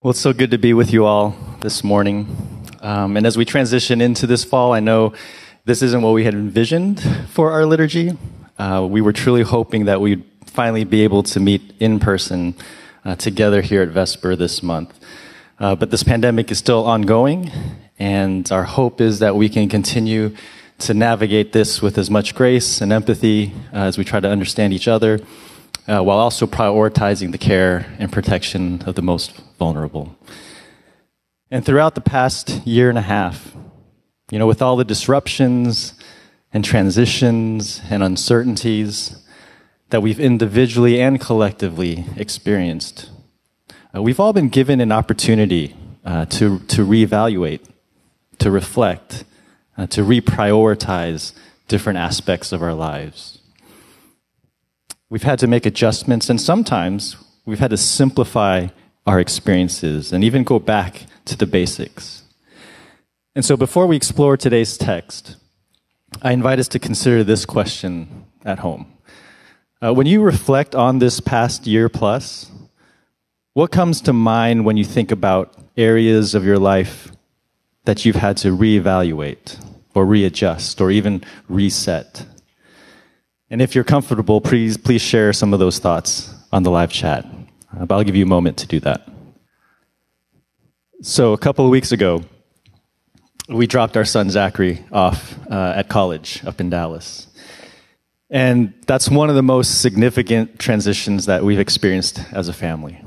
Well, it's so good to be with you all this morning. Um, and as we transition into this fall, I know this isn't what we had envisioned for our liturgy. Uh, we were truly hoping that we'd finally be able to meet in person uh, together here at Vesper this month. Uh, but this pandemic is still ongoing, and our hope is that we can continue to navigate this with as much grace and empathy uh, as we try to understand each other uh, while also prioritizing the care and protection of the most vulnerable. And throughout the past year and a half, you know, with all the disruptions and transitions and uncertainties that we've individually and collectively experienced, uh, we've all been given an opportunity uh, to, to reevaluate, to reflect, uh, to reprioritize different aspects of our lives. We've had to make adjustments, and sometimes we've had to simplify our experiences and even go back to the basics. And so, before we explore today's text, I invite us to consider this question at home. Uh, when you reflect on this past year plus, what comes to mind when you think about areas of your life that you've had to reevaluate or readjust or even reset? And if you're comfortable, please, please share some of those thoughts on the live chat. Uh, but I'll give you a moment to do that. So, a couple of weeks ago, we dropped our son Zachary off uh, at college up in Dallas. And that's one of the most significant transitions that we've experienced as a family.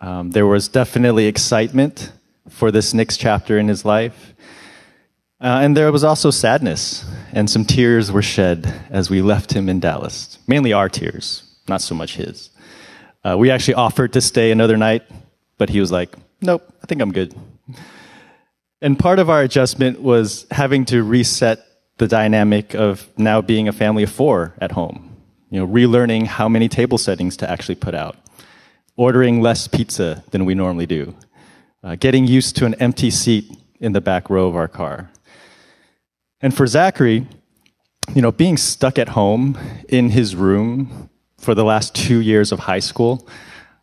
Um, there was definitely excitement for this next chapter in his life. Uh, and there was also sadness, and some tears were shed as we left him in Dallas. Mainly our tears, not so much his. Uh, we actually offered to stay another night, but he was like, nope, I think I'm good. And part of our adjustment was having to reset the dynamic of now being a family of four at home. You know, relearning how many table settings to actually put out, ordering less pizza than we normally do, uh, getting used to an empty seat in the back row of our car. And for Zachary, you know, being stuck at home in his room for the last two years of high school,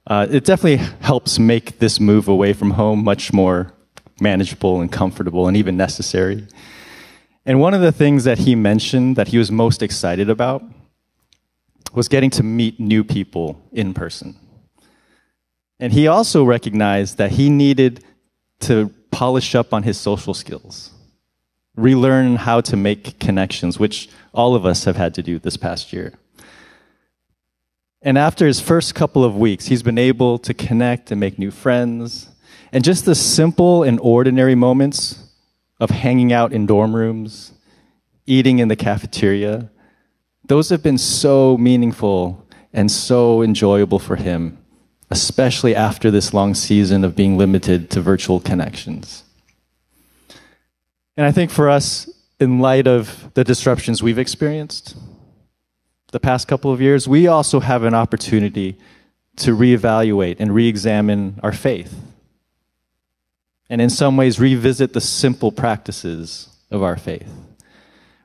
uh, it definitely helps make this move away from home much more manageable and comfortable and even necessary. And one of the things that he mentioned that he was most excited about was getting to meet new people in person. And he also recognized that he needed to polish up on his social skills relearn how to make connections, which all of us have had to do this past year. And after his first couple of weeks, he's been able to connect and make new friends. And just the simple and ordinary moments of hanging out in dorm rooms, eating in the cafeteria, those have been so meaningful and so enjoyable for him, especially after this long season of being limited to virtual connections. And I think for us, in light of the disruptions we've experienced the past couple of years, we also have an opportunity to reevaluate and re examine our faith. And in some ways, revisit the simple practices of our faith.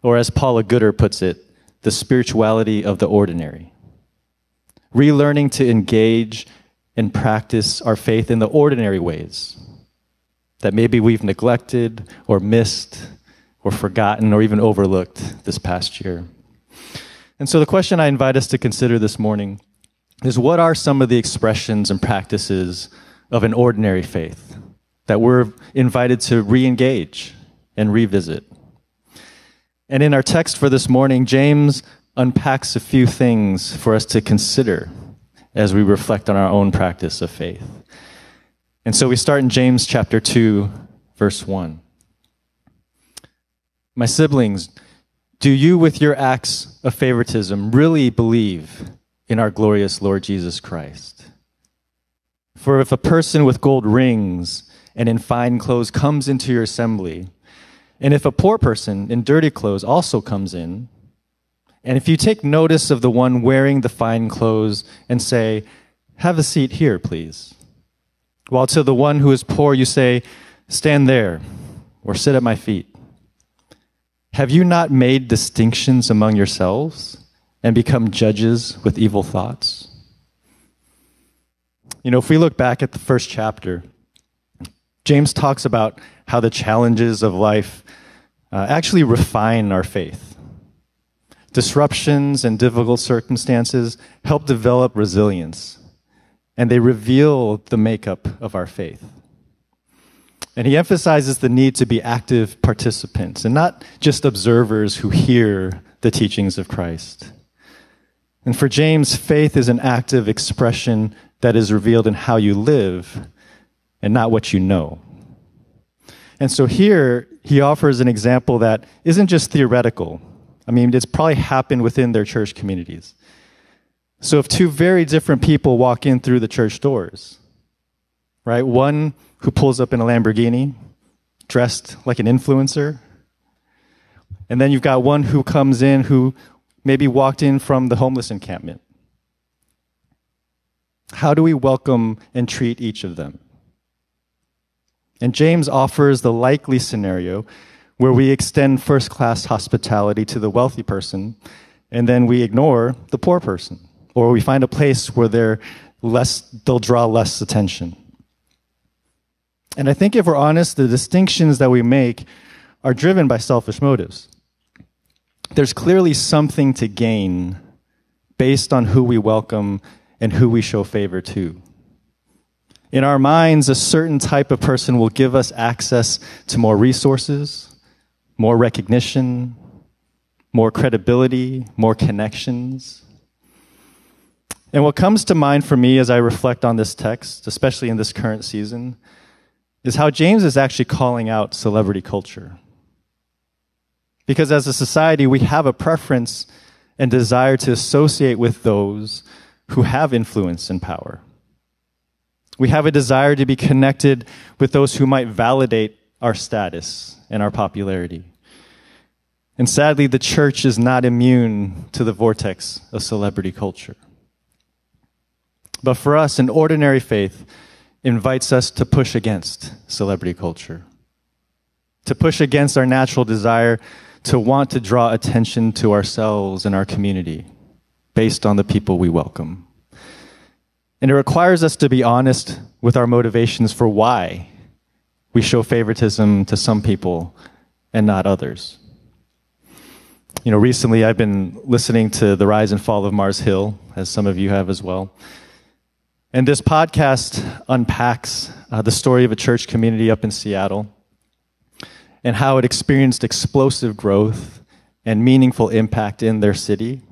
Or as Paula Gooder puts it, the spirituality of the ordinary. Relearning to engage and practice our faith in the ordinary ways that maybe we've neglected or missed or forgotten or even overlooked this past year. And so the question I invite us to consider this morning is what are some of the expressions and practices of an ordinary faith that we're invited to re engage and revisit? And in our text for this morning, James unpacks a few things for us to consider as we reflect on our own practice of faith. And so we start in James chapter 2, verse 1. My siblings, do you, with your acts of favoritism, really believe in our glorious Lord Jesus Christ? For if a person with gold rings and in fine clothes comes into your assembly, and if a poor person in dirty clothes also comes in, and if you take notice of the one wearing the fine clothes and say, Have a seat here, please while to the one who is poor you say, Stand there, or sit at my feet. Have you not made distinctions among yourselves and become judges with evil thoughts? You know, if we look back at the first chapter, James talks about how the challenges of life uh, actually refine our faith. Disruptions and difficult circumstances help develop resilience, and they reveal the makeup of our faith. And he emphasizes the need to be active participants and not just observers who hear the teachings of Christ. And for James, faith is an active expression that is revealed in how you live and not what you know. And so here, he offers an example that isn't just theoretical. I mean, it's probably happened within their church communities. So if two very different people walk in through the church doors, right? One who pulls up in a Lamborghini, dressed like an influencer, and then you've got one who comes in who maybe walked in from the homeless encampment. How do we welcome and treat each of them? And James offers the likely scenario where we extend first class hospitality to the wealthy person and then we ignore the poor person. Or we find a place where they're less, they'll draw less attention. And I think if we're honest, the distinctions that we make are driven by selfish motives. There's clearly something to gain based on who we welcome and who we show favor to. In our minds, a certain type of person will give us access to more resources, more recognition, more credibility, more connections. And what comes to mind for me as I reflect on this text, especially in this current season, is how James is actually calling out celebrity culture. Because as a society, we have a preference and desire to associate with those who have influence and power. We have a desire to be connected with those who might validate our status and our popularity. And sadly, the church is not immune to the vortex of celebrity culture. But for us, an ordinary faith invites us to push against celebrity culture, to push against our natural desire to want to draw attention to ourselves and our community based on the people we welcome. And it requires us to be honest with our motivations for why we show favoritism to some people and not others. You know, recently I've been listening to The Rise and Fall of Mars Hill, as some of you have as well. And this podcast unpacks uh, the story of a church community up in Seattle and how it experienced explosive growth and meaningful impact in their city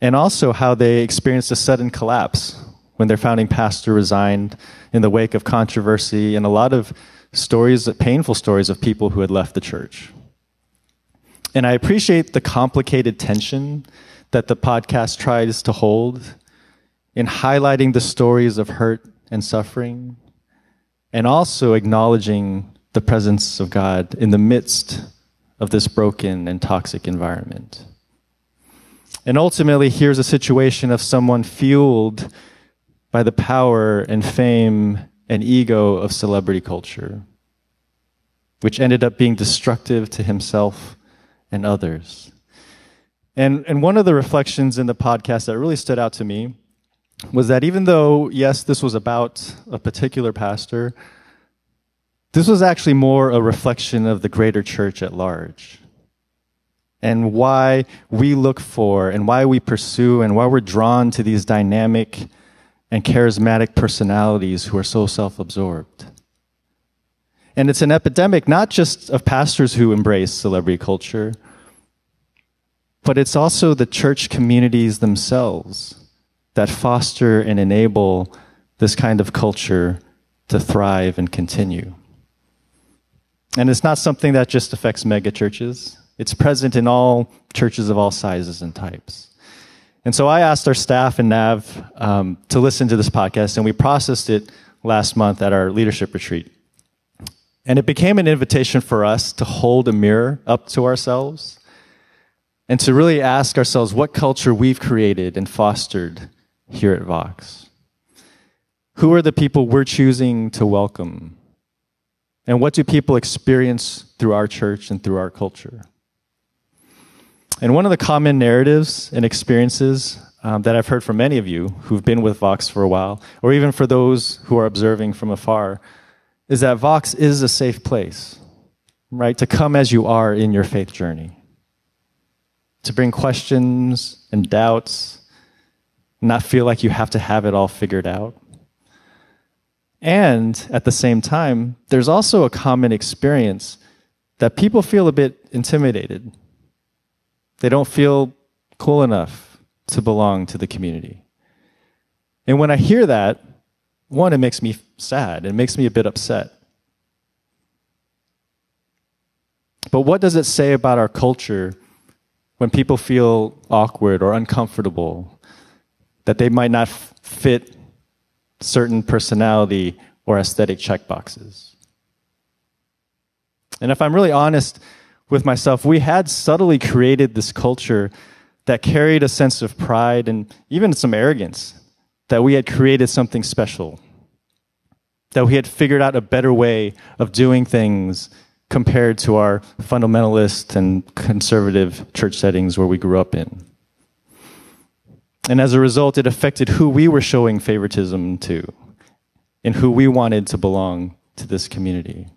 and also how they experienced a sudden collapse when their founding pastor resigned in the wake of controversy and a lot of stories, painful stories of people who had left the church. And I appreciate the complicated tension that the podcast tries to hold in highlighting the stories of hurt and suffering and also acknowledging the presence of God in the midst of this broken and toxic environment. And ultimately, here's a situation of someone fueled by the power and fame and ego of celebrity culture, which ended up being destructive to himself and others. And, and one of the reflections in the podcast that really stood out to me was that even though, yes, this was about a particular pastor, this was actually more a reflection of the greater church at large and why we look for and why we pursue and why we're drawn to these dynamic and charismatic personalities who are so self absorbed. And it's an epidemic not just of pastors who embrace celebrity culture, but it's also the church communities themselves that foster and enable this kind of culture to thrive and continue. And it's not something that just affects megachurches. It's present in all churches of all sizes and types. And so I asked our staff and Nav um, to listen to this podcast, and we processed it last month at our leadership retreat. And it became an invitation for us to hold a mirror up to ourselves and to really ask ourselves what culture we've created and fostered here at Vox. Who are the people we're choosing to welcome? And what do people experience through our church and through our culture? And one of the common narratives and experiences um, that I've heard from many of you who've been with Vox for a while, or even for those who are observing from afar, is that Vox is a safe place, right? To come as you are in your faith journey, to bring questions and doubts, not feel like you have to have it all figured out. And at the same time, there's also a common experience that people feel a bit intimidated. They don't feel cool enough to belong to the community. And when I hear that, one, it makes me sad. It makes me a bit upset. But what does it say about our culture when people feel awkward or uncomfortable, that they might not fit certain personality or aesthetic checkboxes? And if I'm really honest with myself, we had subtly created this culture that carried a sense of pride and even some arrogance that we had created something special, that we had figured out a better way of doing things compared to our fundamentalist and conservative church settings where we grew up in. And as a result, it affected who we were showing favoritism to and who we wanted to belong to this community.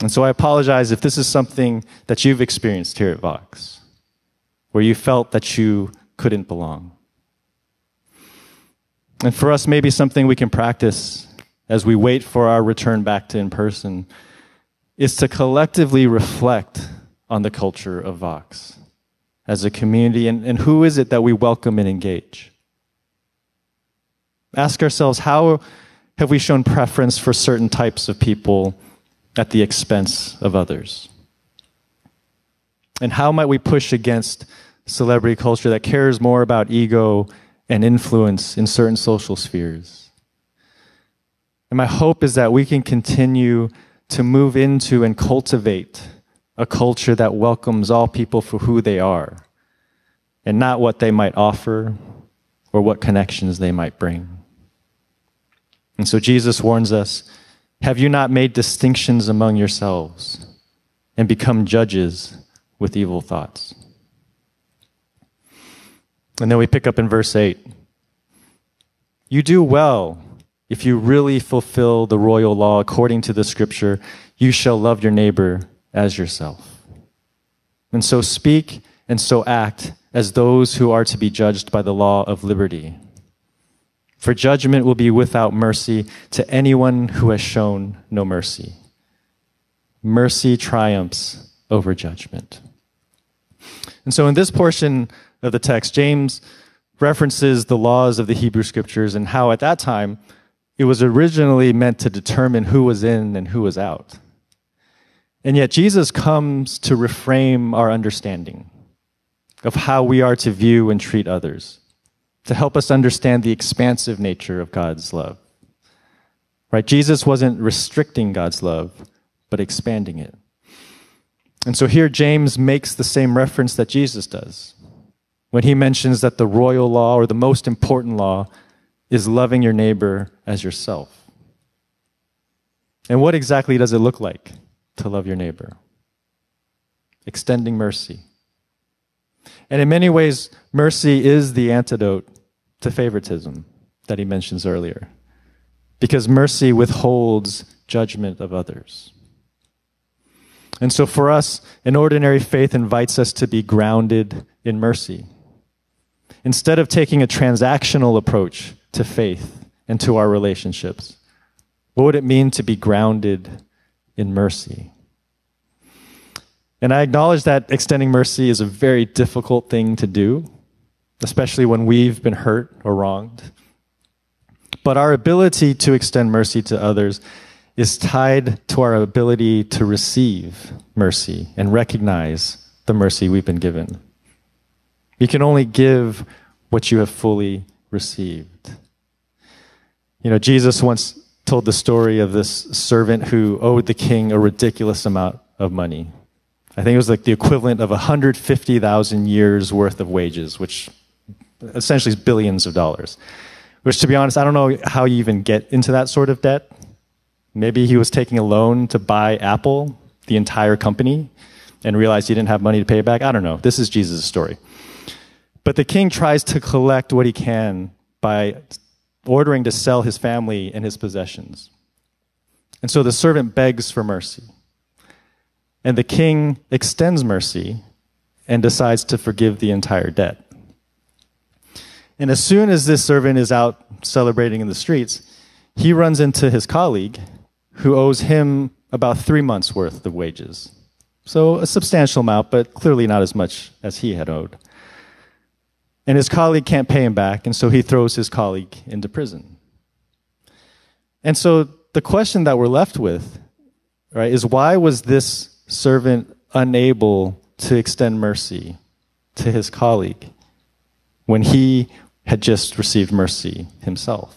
And so I apologize if this is something that you've experienced here at Vox, where you felt that you couldn't belong. And for us, maybe something we can practice as we wait for our return back to in person is to collectively reflect on the culture of Vox as a community and, and who is it that we welcome and engage. Ask ourselves how have we shown preference for certain types of people at the expense of others? And how might we push against celebrity culture that cares more about ego and influence in certain social spheres? And my hope is that we can continue to move into and cultivate a culture that welcomes all people for who they are and not what they might offer or what connections they might bring. And so Jesus warns us have you not made distinctions among yourselves and become judges with evil thoughts? And then we pick up in verse 8. You do well if you really fulfill the royal law according to the scripture, you shall love your neighbor as yourself. And so speak and so act as those who are to be judged by the law of liberty. For judgment will be without mercy to anyone who has shown no mercy. Mercy triumphs over judgment. And so, in this portion of the text, James references the laws of the Hebrew scriptures and how at that time it was originally meant to determine who was in and who was out. And yet, Jesus comes to reframe our understanding of how we are to view and treat others to help us understand the expansive nature of God's love. Right? Jesus wasn't restricting God's love, but expanding it. And so here James makes the same reference that Jesus does when he mentions that the royal law or the most important law is loving your neighbor as yourself. And what exactly does it look like to love your neighbor? Extending mercy. And in many ways, mercy is the antidote to favoritism that he mentions earlier. Because mercy withholds judgment of others. And so for us, an ordinary faith invites us to be grounded in mercy. Instead of taking a transactional approach to faith and to our relationships, what would it mean to be grounded in mercy? And I acknowledge that extending mercy is a very difficult thing to do especially when we've been hurt or wronged. But our ability to extend mercy to others is tied to our ability to receive mercy and recognize the mercy we've been given. You can only give what you have fully received. You know, Jesus once told the story of this servant who owed the king a ridiculous amount of money. I think it was like the equivalent of 150,000 years worth of wages, which essentially is billions of dollars. Which, to be honest, I don't know how you even get into that sort of debt. Maybe he was taking a loan to buy Apple, the entire company, and realized he didn't have money to pay back. I don't know. This is Jesus' story. But the king tries to collect what he can by ordering to sell his family and his possessions. And so the servant begs for mercy. And the king extends mercy and decides to forgive the entire debt. And as soon as this servant is out celebrating in the streets, he runs into his colleague who owes him about three months' worth of wages. So a substantial amount, but clearly not as much as he had owed. And his colleague can't pay him back, and so he throws his colleague into prison. And so the question that we're left with, right, is why was this servant unable to extend mercy to his colleague when he had just received mercy himself?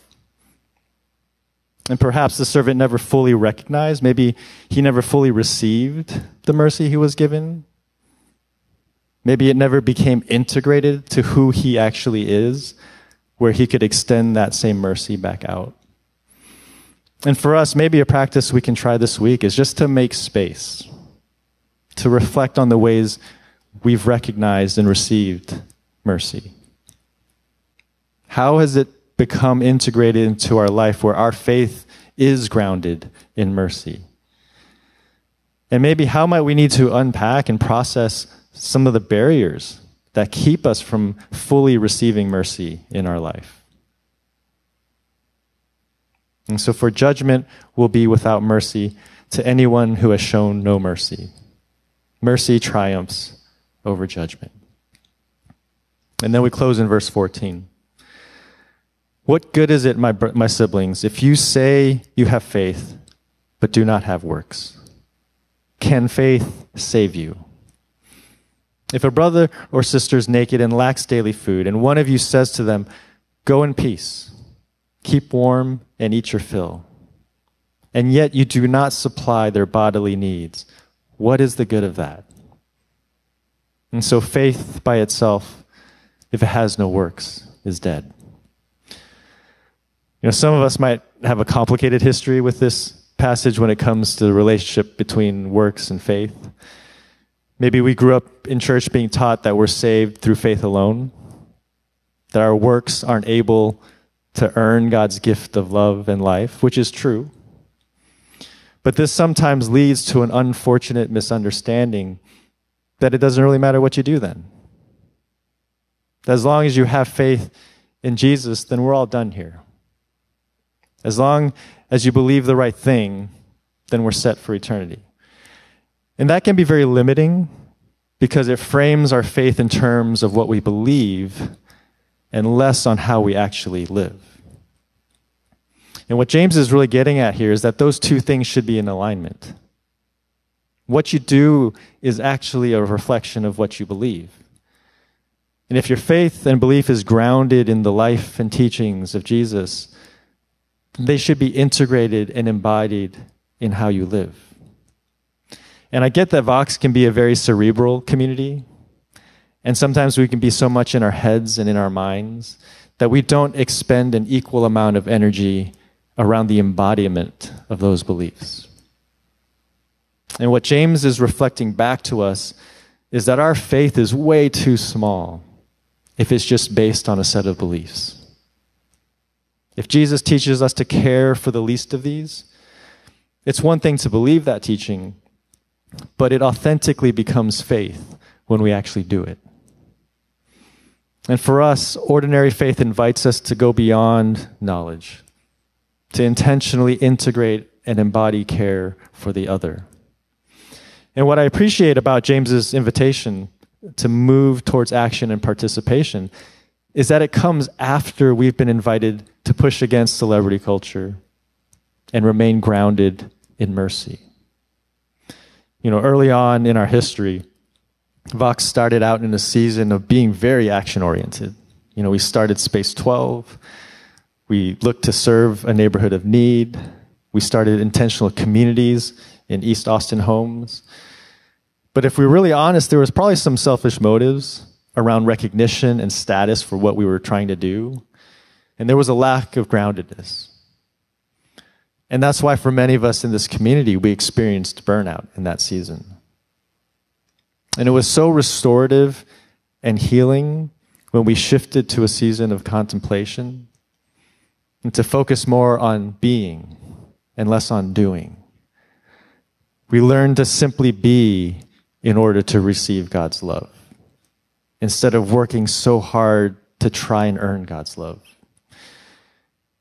And perhaps the servant never fully recognized, maybe he never fully received the mercy he was given. Maybe it never became integrated to who he actually is, where he could extend that same mercy back out. And for us, maybe a practice we can try this week is just to make space, to reflect on the ways we've recognized and received mercy. How has it become integrated into our life where our faith is grounded in mercy? And maybe how might we need to unpack and process some of the barriers that keep us from fully receiving mercy in our life? And so, for judgment will be without mercy to anyone who has shown no mercy. Mercy triumphs over judgment. And then we close in verse 14. What good is it, my, my siblings, if you say you have faith, but do not have works? Can faith save you? If a brother or sister is naked and lacks daily food, and one of you says to them, Go in peace, keep warm, and eat your fill, and yet you do not supply their bodily needs, what is the good of that? And so faith by itself, if it has no works, is dead. You know, some of us might have a complicated history with this passage when it comes to the relationship between works and faith. Maybe we grew up in church being taught that we're saved through faith alone, that our works aren't able to earn God's gift of love and life, which is true. But this sometimes leads to an unfortunate misunderstanding that it doesn't really matter what you do then. As long as you have faith in Jesus, then we're all done here. As long as you believe the right thing, then we're set for eternity. And that can be very limiting because it frames our faith in terms of what we believe and less on how we actually live. And what James is really getting at here is that those two things should be in alignment. What you do is actually a reflection of what you believe. And if your faith and belief is grounded in the life and teachings of Jesus, they should be integrated and embodied in how you live. And I get that Vox can be a very cerebral community. And sometimes we can be so much in our heads and in our minds that we don't expend an equal amount of energy around the embodiment of those beliefs. And what James is reflecting back to us is that our faith is way too small if it's just based on a set of beliefs. If Jesus teaches us to care for the least of these, it's one thing to believe that teaching, but it authentically becomes faith when we actually do it. And for us, ordinary faith invites us to go beyond knowledge, to intentionally integrate and embody care for the other. And what I appreciate about James's invitation to move towards action and participation is that it comes after we've been invited to push against celebrity culture and remain grounded in mercy. You know, early on in our history, Vox started out in a season of being very action oriented. You know, we started Space 12. We looked to serve a neighborhood of need. We started intentional communities in East Austin homes. But if we're really honest, there was probably some selfish motives around recognition and status for what we were trying to do. And there was a lack of groundedness. And that's why, for many of us in this community, we experienced burnout in that season. And it was so restorative and healing when we shifted to a season of contemplation and to focus more on being and less on doing. We learned to simply be in order to receive God's love instead of working so hard to try and earn God's love.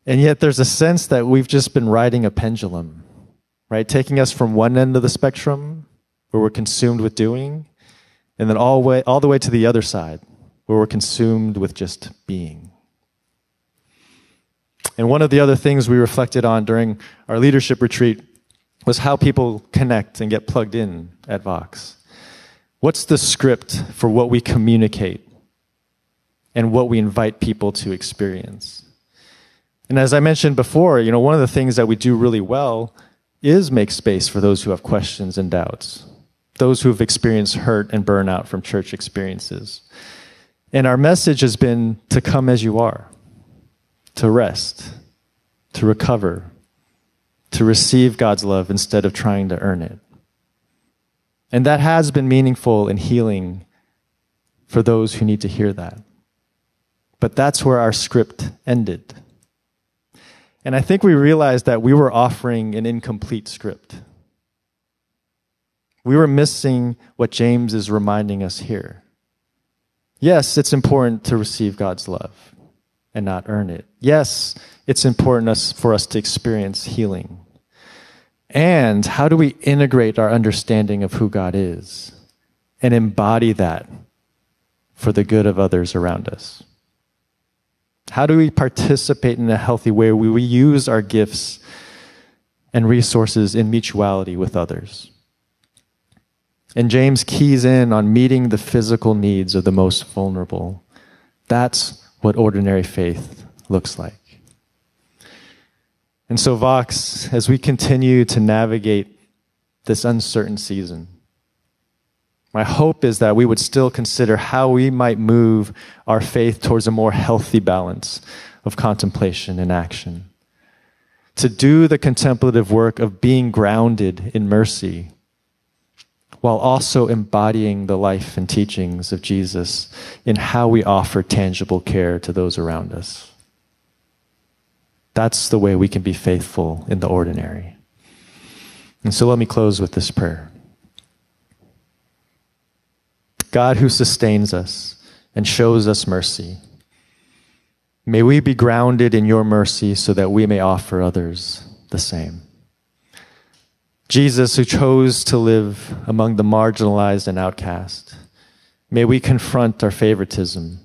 And yet there's a sense that we've just been riding a pendulum, right? Taking us from one end of the spectrum where we're consumed with doing, and then all, way, all the way to the other side where we're consumed with just being. And one of the other things we reflected on during our leadership retreat was how people connect and get plugged in at Vox. What's the script for what we communicate and what we invite people to experience? And as I mentioned before, you know, one of the things that we do really well is make space for those who have questions and doubts, those who have experienced hurt and burnout from church experiences. And our message has been to come as you are to rest, to recover, to receive God's love instead of trying to earn it. And that has been meaningful and healing for those who need to hear that. But that's where our script ended. And I think we realized that we were offering an incomplete script. We were missing what James is reminding us here. Yes, it's important to receive God's love and not earn it. Yes, it's important for us to experience healing. And how do we integrate our understanding of who God is and embody that for the good of others around us? How do we participate in a healthy way where we use our gifts and resources in mutuality with others? And James keys in on meeting the physical needs of the most vulnerable. That's what ordinary faith looks like. And so, Vox, as we continue to navigate this uncertain season, my hope is that we would still consider how we might move our faith towards a more healthy balance of contemplation and action. To do the contemplative work of being grounded in mercy while also embodying the life and teachings of Jesus in how we offer tangible care to those around us. That's the way we can be faithful in the ordinary. And so let me close with this prayer. God who sustains us and shows us mercy, may we be grounded in your mercy so that we may offer others the same. Jesus, who chose to live among the marginalized and outcast, may we confront our favoritism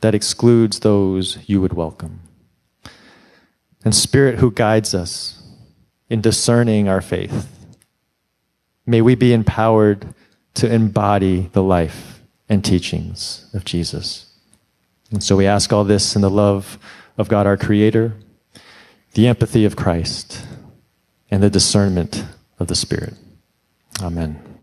that excludes those you would welcome. And Spirit, who guides us in discerning our faith, may we be empowered to embody the life and teachings of Jesus. And so we ask all this in the love of God our Creator, the empathy of Christ, and the discernment of the Spirit. Amen.